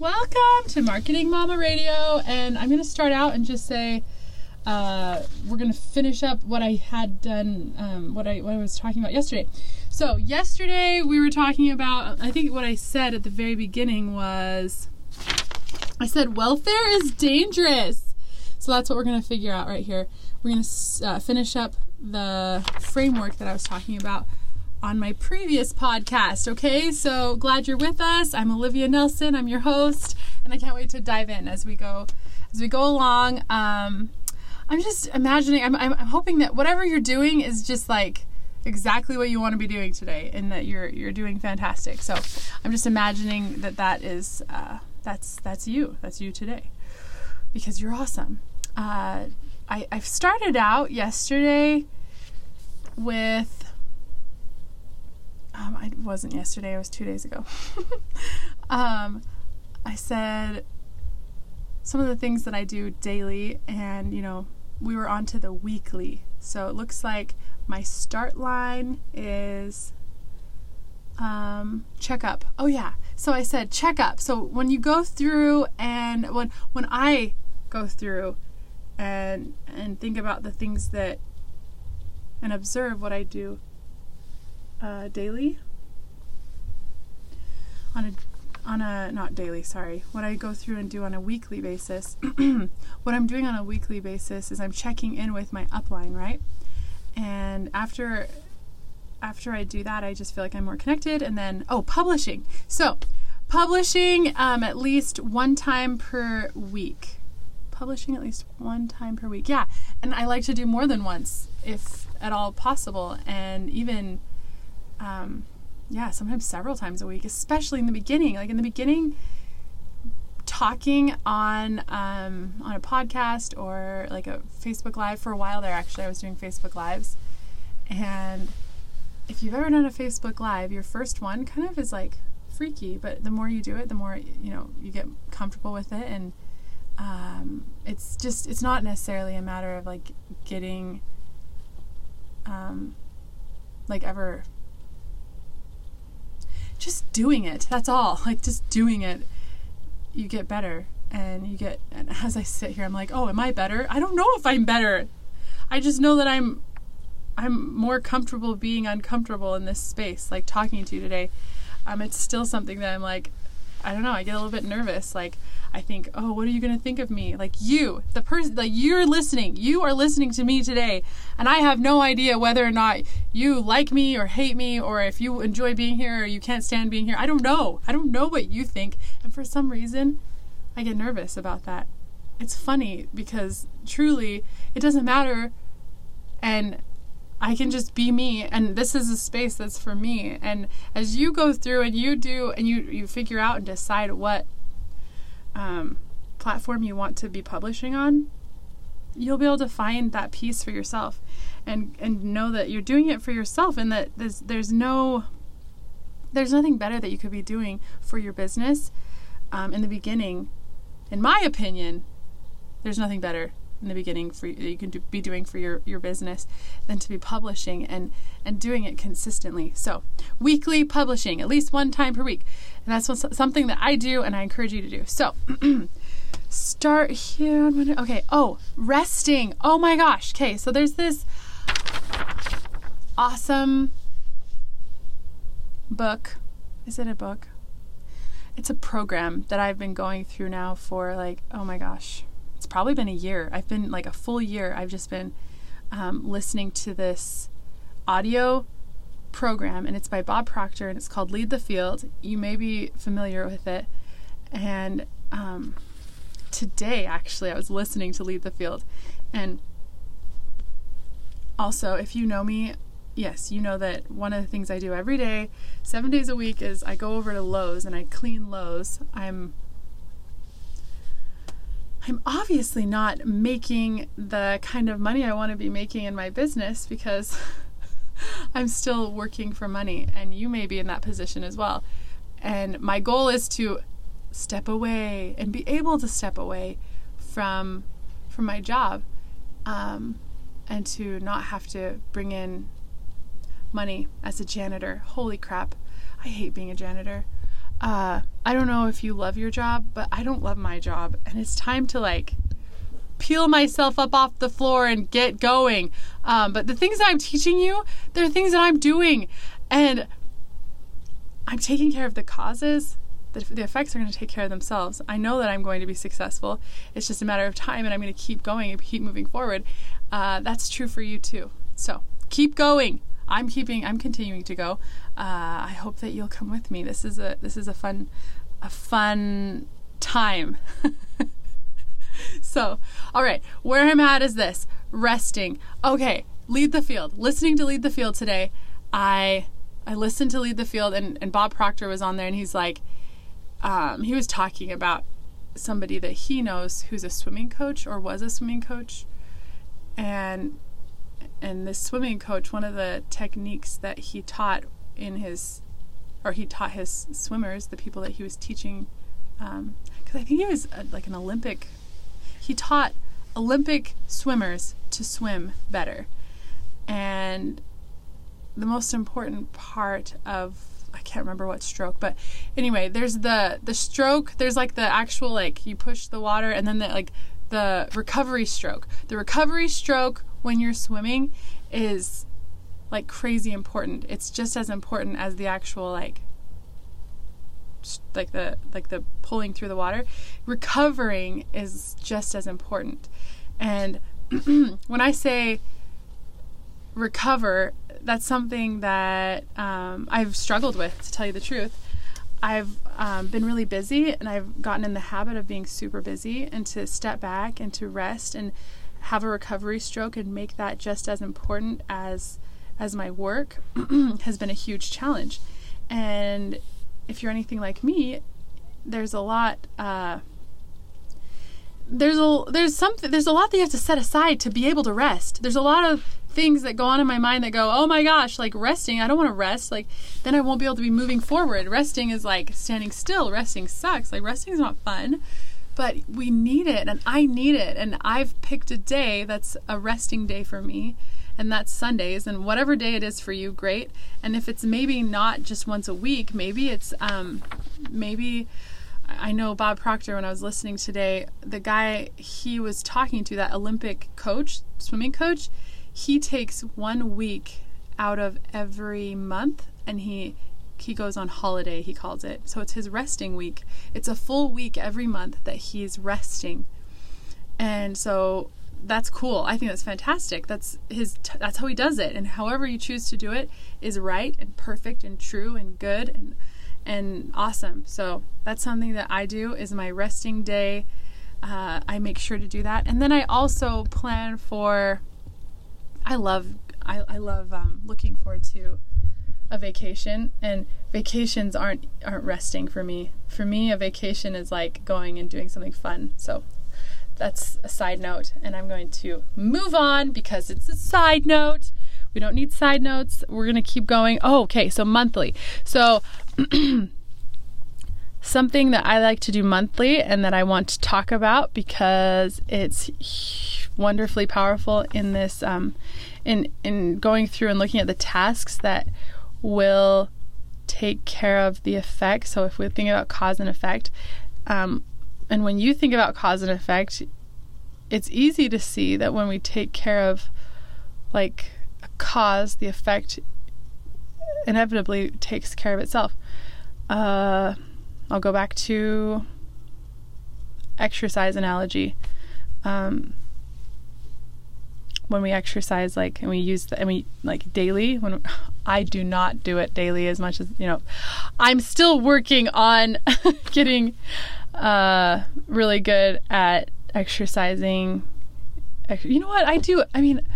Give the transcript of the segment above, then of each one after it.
Welcome to Marketing Mama Radio, and I'm going to start out and just say uh, we're going to finish up what I had done, um, what I what I was talking about yesterday. So yesterday we were talking about. I think what I said at the very beginning was, I said welfare is dangerous. So that's what we're going to figure out right here. We're going to uh, finish up the framework that I was talking about on my previous podcast. Okay, so glad you're with us. I'm Olivia Nelson. I'm your host, and I can't wait to dive in as we go as we go along. Um, I'm just imagining. I'm, I'm, I'm hoping that whatever you're doing is just like exactly what you want to be doing today, and that you're you're doing fantastic. So I'm just imagining that that is uh, that's that's you. That's you today, because you're awesome. Uh, I I started out yesterday with um, it wasn't yesterday, it was two days ago. um, I said some of the things that I do daily, and you know, we were on to the weekly. So it looks like my start line is um, checkup. Oh yeah. So I said checkup. So when you go through and when when I go through and and think about the things that and observe what I do uh, daily? On a on a not daily sorry. What i go through and do on a weekly basis what i'm doing on a weekly basis is i'm checking in with my upline right? And after after i do that i just feel like i'm more connected and then oh publishing. So publishing um, at least one time per week. Publishing at least one time per week. Yeah and i like to do more than once if at all possible. And even um, yeah, sometimes several times a week, especially in the beginning. Like in the beginning, talking on um, on a podcast or like a Facebook Live for a while there. Actually, I was doing Facebook Lives, and if you've ever done a Facebook Live, your first one kind of is like freaky, but the more you do it, the more you know you get comfortable with it, and um, it's just it's not necessarily a matter of like getting um, like ever just doing it. That's all. Like just doing it, you get better. And you get, and as I sit here, I'm like, oh, am I better? I don't know if I'm better. I just know that I'm, I'm more comfortable being uncomfortable in this space, like talking to you today. Um, it's still something that I'm like, I don't know. I get a little bit nervous. Like, I think, oh, what are you going to think of me? Like you, the person, like you're listening. You are listening to me today, and I have no idea whether or not you like me or hate me, or if you enjoy being here or you can't stand being here. I don't know. I don't know what you think, and for some reason, I get nervous about that. It's funny because truly, it doesn't matter, and I can just be me and this is a space that's for me. And as you go through and you do and you you figure out and decide what um, platform you want to be publishing on, you'll be able to find that piece for yourself and and know that you're doing it for yourself and that there's there's no there's nothing better that you could be doing for your business. Um, in the beginning in my opinion there's nothing better in the beginning for you can do, be doing for your, your business than to be publishing and and doing it consistently. So weekly publishing at least one time per week. And that's what, something that i do and i encourage you to do. So start here okay oh resting. Oh my gosh. Okay so there's this awesome book. Is it a book? It's a program that i've been going through now for like oh my gosh probably been a year. I've been like a full year. I've just been um, listening to this audio program, and it's by Bob Proctor, and it's called Lead the Field. You may be familiar with it. And um, today, actually, I was listening to Lead the Field. And also, if you know me, yes, you know that one of the things I do every day, seven days a week, is I go over to Lowe's and I clean Lowe's. I'm I'm obviously not making the kind of money I want to be making in my business because I'm still working for money, and you may be in that position as well. And my goal is to step away and be able to step away from from my job, um, and to not have to bring in money as a janitor. Holy crap, I hate being a janitor. Uh, I don't know if you love your job, but I don't love my job. And it's time to like peel myself up off the floor and get going. Um, but the things that I'm teaching you, they're things that I'm doing. And I'm taking care of the causes. The, the effects are going to take care of themselves. I know that I'm going to be successful. It's just a matter of time, and I'm going to keep going and keep moving forward. Uh, that's true for you too. So keep going. I'm keeping. I'm continuing to go. Uh, I hope that you'll come with me. This is a this is a fun a fun time. so, all right, where I'm at is this resting. Okay, lead the field. Listening to lead the field today, I I listened to lead the field, and and Bob Proctor was on there, and he's like, um, he was talking about somebody that he knows who's a swimming coach or was a swimming coach, and and this swimming coach, one of the techniques that he taught in his or he taught his swimmers, the people that he was teaching, because um, I think he was a, like an Olympic. He taught Olympic swimmers to swim better, and the most important part of I can't remember what stroke, but anyway, there's the the stroke. There's like the actual like you push the water, and then the like the recovery stroke. The recovery stroke when you're swimming is like crazy important. It's just as important as the actual like like the like the pulling through the water. Recovering is just as important. And when I say recover, that's something that um, I've struggled with, to tell you the truth. I've um, been really busy and I've gotten in the habit of being super busy and to step back and to rest and have a recovery stroke and make that just as important as as my work has been a huge challenge. And if you're anything like me, there's a lot. Uh, there's a there's something there's a lot that you have to set aside to be able to rest. There's a lot of things that go on in my mind that go, oh my gosh, like resting. I don't want to rest. Like then I won't be able to be moving forward. Resting is like standing still. Resting sucks. Like resting is not fun but we need it and I need it. And I've picked a day that's a resting day for me and that's Sundays. And whatever day it is for you, great. And if it's maybe not just once a week, maybe it's um, maybe. I know Bob Proctor when I was listening today, the guy he was talking to, that Olympic coach, swimming coach, he takes one week out of every month and he he goes on holiday, he calls it. So it's his resting week. It's a full week every month that he's resting. And so that's cool. I think that's fantastic. That's his t- that's how he does it. And however you choose to do it is right and perfect and true and good and and awesome. So that's something that I do is my resting day. Uh, I make sure to do that, and then I also plan for. I love I, I love um, looking forward to a vacation, and vacations aren't aren't resting for me. For me, a vacation is like going and doing something fun. So that's a side note, and I'm going to move on because it's a side note. We don't need side notes. We're going to keep going. Oh, okay. So monthly. So something that I like to do monthly and that I want to talk about because it's wonderfully powerful in this um, in in going through and looking at the tasks that will take care of the effect. So if we think about cause and effect, um, and when you think about cause and effect, it's easy to see that when we take care of like a cause, the effect inevitably takes care of itself. Uh, I'll go back to exercise analogy. Um, when we exercise, like, and we use, the, and we like daily. When I do not do it daily as much as you know, I'm still working on getting uh, really good at exercising. You know what? I do. I mean,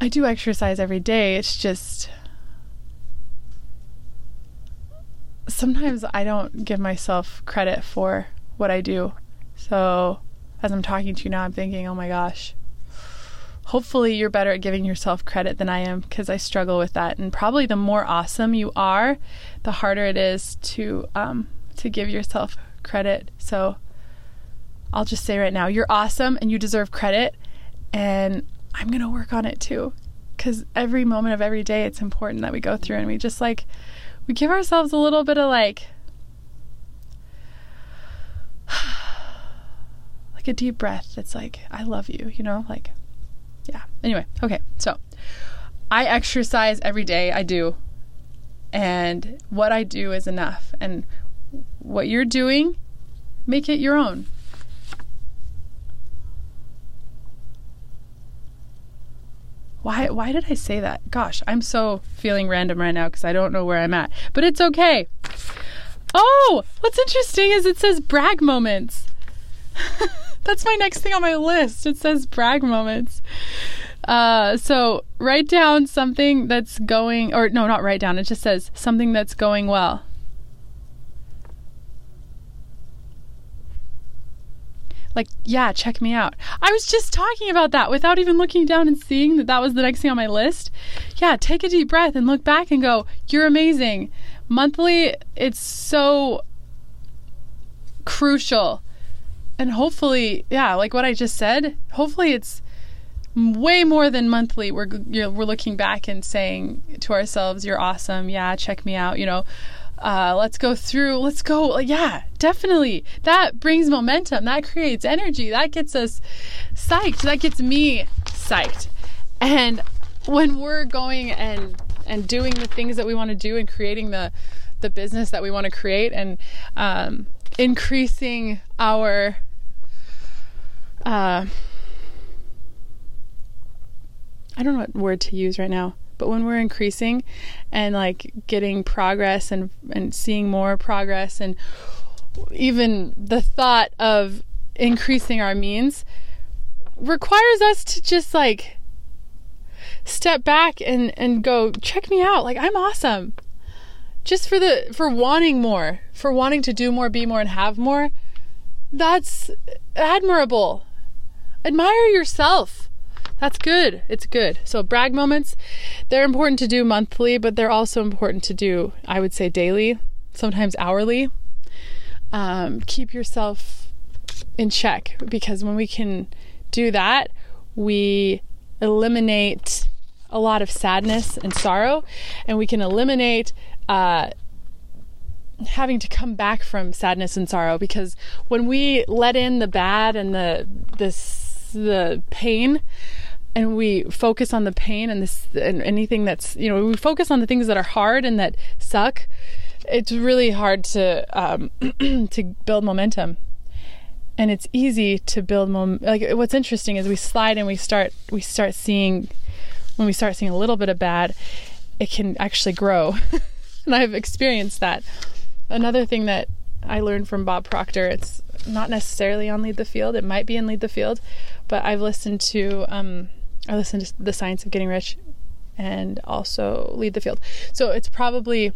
I do exercise every day. It's just sometimes I don't give myself credit for what I do. So as I'm talking to you now, I'm thinking, oh my gosh. Hopefully, you're better at giving yourself credit than I am because I struggle with that. And probably the more awesome you are, the harder it is to um, to give yourself credit. So I'll just say right now, you're awesome and you deserve credit. And I'm going to work on it too. Because every moment of every day, it's important that we go through and we just like, we give ourselves a little bit of like, like a deep breath that's like, I love you, you know? Like, yeah. Anyway, okay. So I exercise every day. I do. And what I do is enough. And what you're doing, make it your own. Why why did I say that? Gosh, I'm so feeling random right now because I don't know where I'm at. But it's okay. Oh, what's interesting is it says brag moments. That's my next thing on my list. It says brag moments. Uh, so write down something that's going, or no, not write down. It just says something that's going well. Like, yeah, check me out. I was just talking about that without even looking down and seeing that that was the next thing on my list. Yeah, take a deep breath and look back and go, you're amazing. Monthly, it's so crucial. And hopefully, yeah, like what I just said, hopefully it's way more than monthly. We're we're looking back and saying to ourselves, "You're awesome. Yeah, check me out." You know, uh, let's go through. Let's go. Yeah, definitely. That brings momentum. That creates energy. That gets us psyched. That gets me psyched. And when we're going and and doing the things that we want to do and creating the the business that we want to create and um, increasing our uh, I don't know what word to use right now, but when we're increasing and like getting progress and and seeing more progress and even the thought of increasing our means requires us to just like step back and and go check me out. Like I'm awesome. Just for the for wanting more for wanting to do more be more and have more that's admirable. Admire yourself that's good. It's good. So brag moments, they're important to do monthly, but they're also important to do, I would say, daily, sometimes hourly. Um, keep yourself in check because when we can do that, we eliminate a lot of sadness and sorrow, and we can eliminate uh, having to come back from sadness and sorrow because when we let in the bad and the this the pain and we focus on the pain and this and anything that's you know we focus on the things that are hard and that suck it's really hard to um, to build momentum. And it's easy to build mom like what's interesting is we slide and we start we start seeing when we start seeing a little bit of bad it can actually grow. And i've experienced that. Another thing that i learned from bob proctor it's not necessarily on lead the field it might be in lead the field but i've listened to um, I listen to The Science of Getting Rich and also Lead the Field. So it's probably,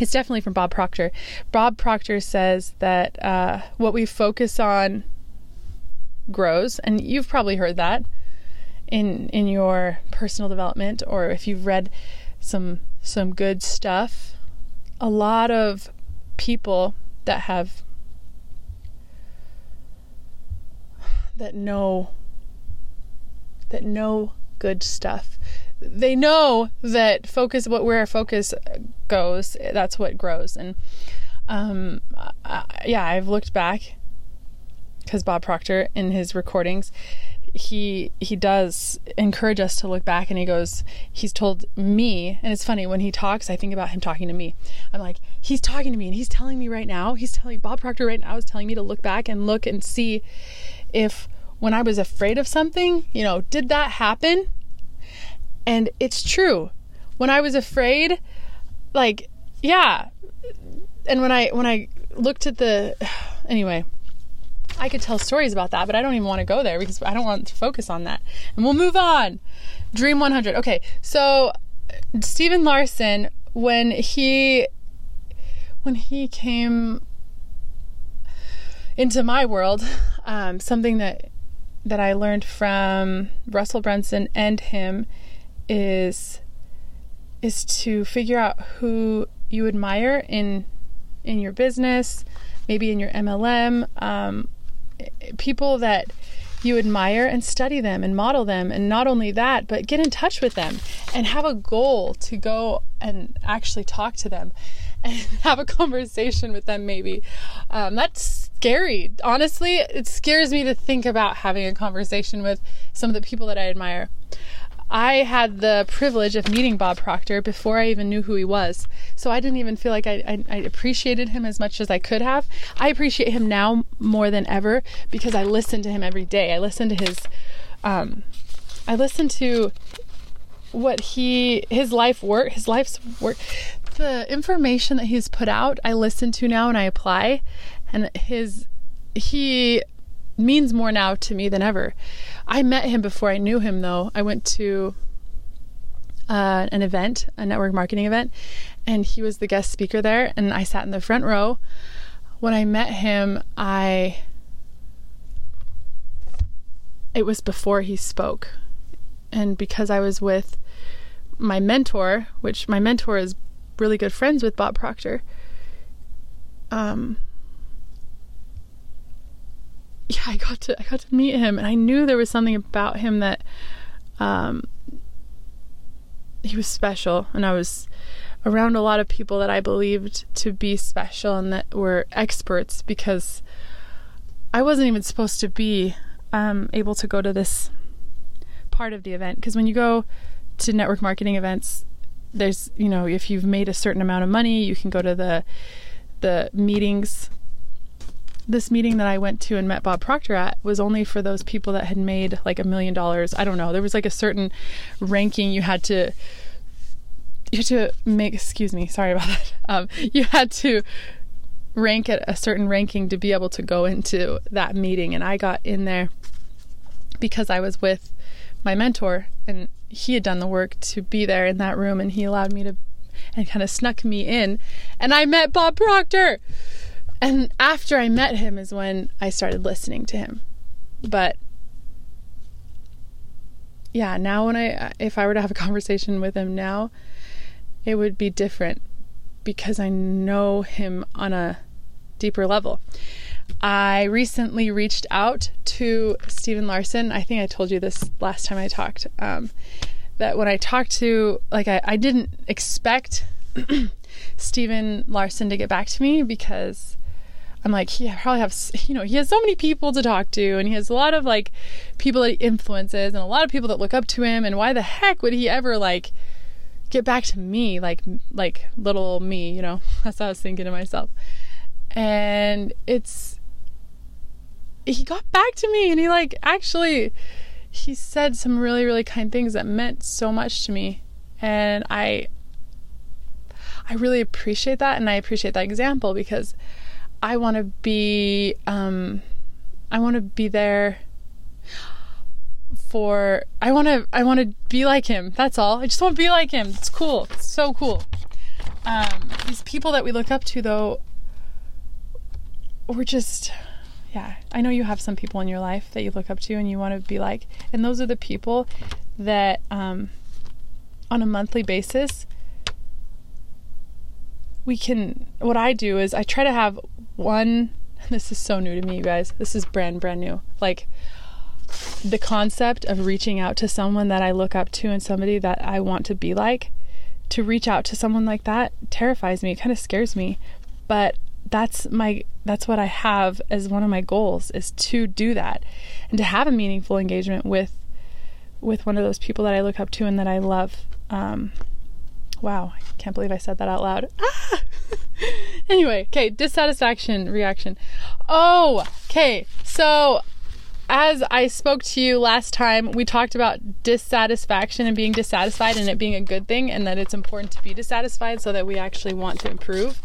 it's definitely from Bob Proctor. Bob Proctor says that uh, what we focus on grows, and you've probably heard that in in your personal development, or if you've read some some good stuff. A lot of people that have that know that know good stuff. They know that focus, what where our focus goes, that's what grows. And um, I, yeah, I've looked back because Bob Proctor in his recordings, he he does encourage us to look back and he goes he's told me and it's funny when he talks i think about him talking to me i'm like he's talking to me and he's telling me right now he's telling bob proctor right now is telling me to look back and look and see if when I was afraid of something, you know, did that happen? And it's true. When I was afraid, like, yeah. And when I when I looked at the anyway, I could tell stories about that, but I don't even want to go there because I don't want to focus on that. And we'll move on. Dream 100. Okay. So Stephen Larsen when he when he came into my world, um, something that that I learned from Russell Brunson and him is is to figure out who you admire in in your business, maybe in your MLM, um, people that you admire and study them and model them. And not only that but get in touch with them and have a goal to go and actually talk to them and have a conversation with them maybe um, that's scary honestly it scares me to think about having a conversation with some of the people that i admire I had the privilege of meeting Bob Proctor before I even knew who he was. So I didn't even feel like I, I, I, appreciated him as much as I could have. I appreciate him now more than ever because I listen to him every day. I listen to his, um, I listen to what he, his life work, his life's work, the information that he's put out. I listen to now and I apply, and his, he means more now to me than ever. I met him before I knew him, though. I went to uh, an event, a network marketing event, and he was the guest speaker there, and I sat in the front row. When I met him, I it was before he spoke. And because I was with my mentor, which my mentor is really good friends with Bob Proctor, um, yeah, I got to I got to meet him, and I knew there was something about him that um, he was special, and I was around a lot of people that I believed to be special and that were experts because I wasn't even supposed to be um, able to go to this part of the event. Because when you go to network marketing events, there's you know if you've made a certain amount of money, you can go to the the meetings this meeting that I went to and met Bob Proctor at was only for those people that had made like a million dollars. I don't know. There was like a certain ranking you had to you had to make excuse me, sorry about that. Um, you had to rank at a certain ranking to be able to go into that meeting and I got in there because I was with my mentor and he had done the work to be there in that room and he allowed me to and kind of snuck me in and I met Bob Proctor and after I met him is when I started listening to him. But yeah, now when I if I were to have a conversation with him now, it would be different because I know him on a deeper level. I recently reached out to Stephen Larsen. I think I told you this last time I talked. Um, that when I talked to, like, I, I didn't expect Stephen Larsen to get back to me because I'm like, he probably has, you know, he has so many people to talk to, and he has a lot of like people that he influences, and a lot of people that look up to him. And why the heck would he ever like get back to me, like like little me, you know? That's what I was thinking to myself. And it's he got back to me, and he like actually he said some really really kind things that meant so much to me, and I I really appreciate that, and I appreciate that example because I want to be um, I want to be there for I want to I want to be like him. That's all. I just want to be like him. It's cool. It's so cool. Um, these people that we look up to though we're just yeah, I know you have some people in your life that you look up to and you want to be like and those are the people that um, on a monthly basis we can what I do is I try to have one this is so new to me you guys this is brand brand new like the concept of reaching out to someone that i look up to and somebody that i want to be like to reach out to someone like that terrifies me it kind of scares me but that's my that's what i have as one of my goals is to do that and to have a meaningful engagement with with one of those people that i look up to and that i love um, wow i can't believe i said that out loud ah! anyway, okay, dissatisfaction reaction. Oh, okay. So, as I spoke to you last time, we talked about dissatisfaction and being dissatisfied and it being a good thing and that it's important to be dissatisfied so that we actually want to improve.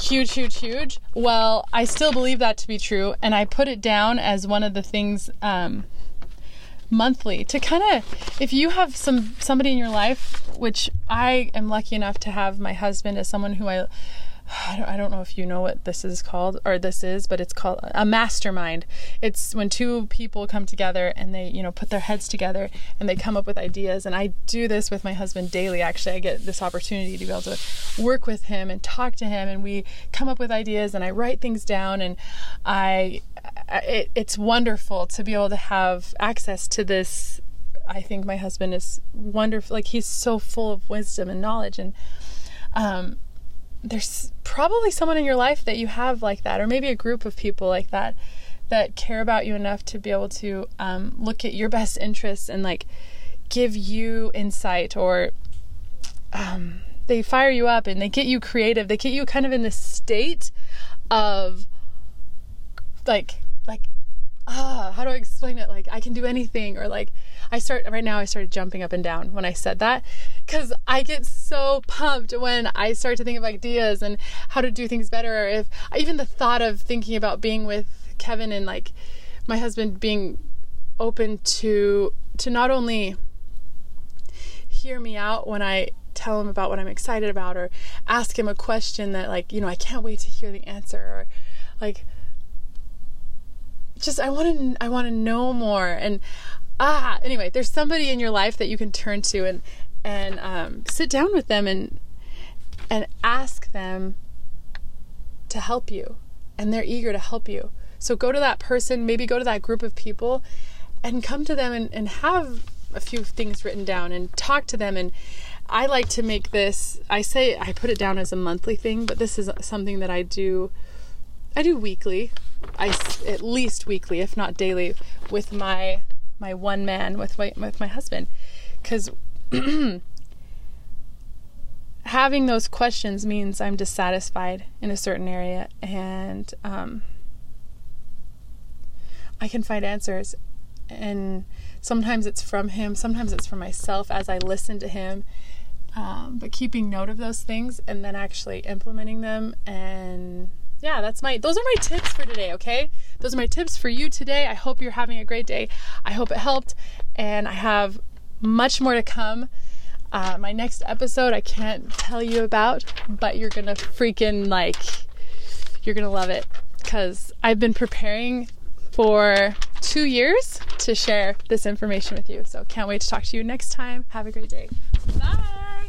Huge, huge, huge. Well, I still believe that to be true, and I put it down as one of the things um, monthly to kind of if you have some somebody in your life which i am lucky enough to have my husband as someone who i I don't know if you know what this is called or this is, but it's called a mastermind. It's when two people come together and they, you know, put their heads together and they come up with ideas. And I do this with my husband daily. Actually, I get this opportunity to be able to work with him and talk to him, and we come up with ideas and I write things down. And I, it, it's wonderful to be able to have access to this. I think my husband is wonderful. Like he's so full of wisdom and knowledge and. Um, there's probably someone in your life that you have like that, or maybe a group of people like that that care about you enough to be able to um, look at your best interests and like give you insight or um, they fire you up and they get you creative. They get you kind of in this state of like like ah how do I explain it? Like I can do anything or like I start right now I started jumping up and down when I said that cuz I get so pumped when I start to think of ideas and how to do things better or if even the thought of thinking about being with Kevin and like my husband being open to to not only hear me out when I tell him about what I'm excited about or ask him a question that like, you know, I can't wait to hear the answer or like just I want to I want to know more and ah anyway, there's somebody in your life that you can turn to and and um, sit down with them and and ask them to help you and they're eager to help you so go to that person, maybe go to that group of people and come to them and, and have a few things written down and talk to them. And I like to make this, I say I put it down as a monthly thing, but this is something that I do, I do weekly. I at least weekly, if not daily, with my my one man, with my with my husband, because having those questions means I'm dissatisfied in a certain area, and um, I can find answers. And sometimes it's from him, sometimes it's from myself as I listen to him. Um, but keeping note of those things and then actually implementing them and yeah that's my those are my tips for today okay those are my tips for you today i hope you're having a great day i hope it helped and i have much more to come uh, my next episode i can't tell you about but you're gonna freaking like you're gonna love it because i've been preparing for two years to share this information with you. So can't wait to talk to you next time. Have a great day. Bye.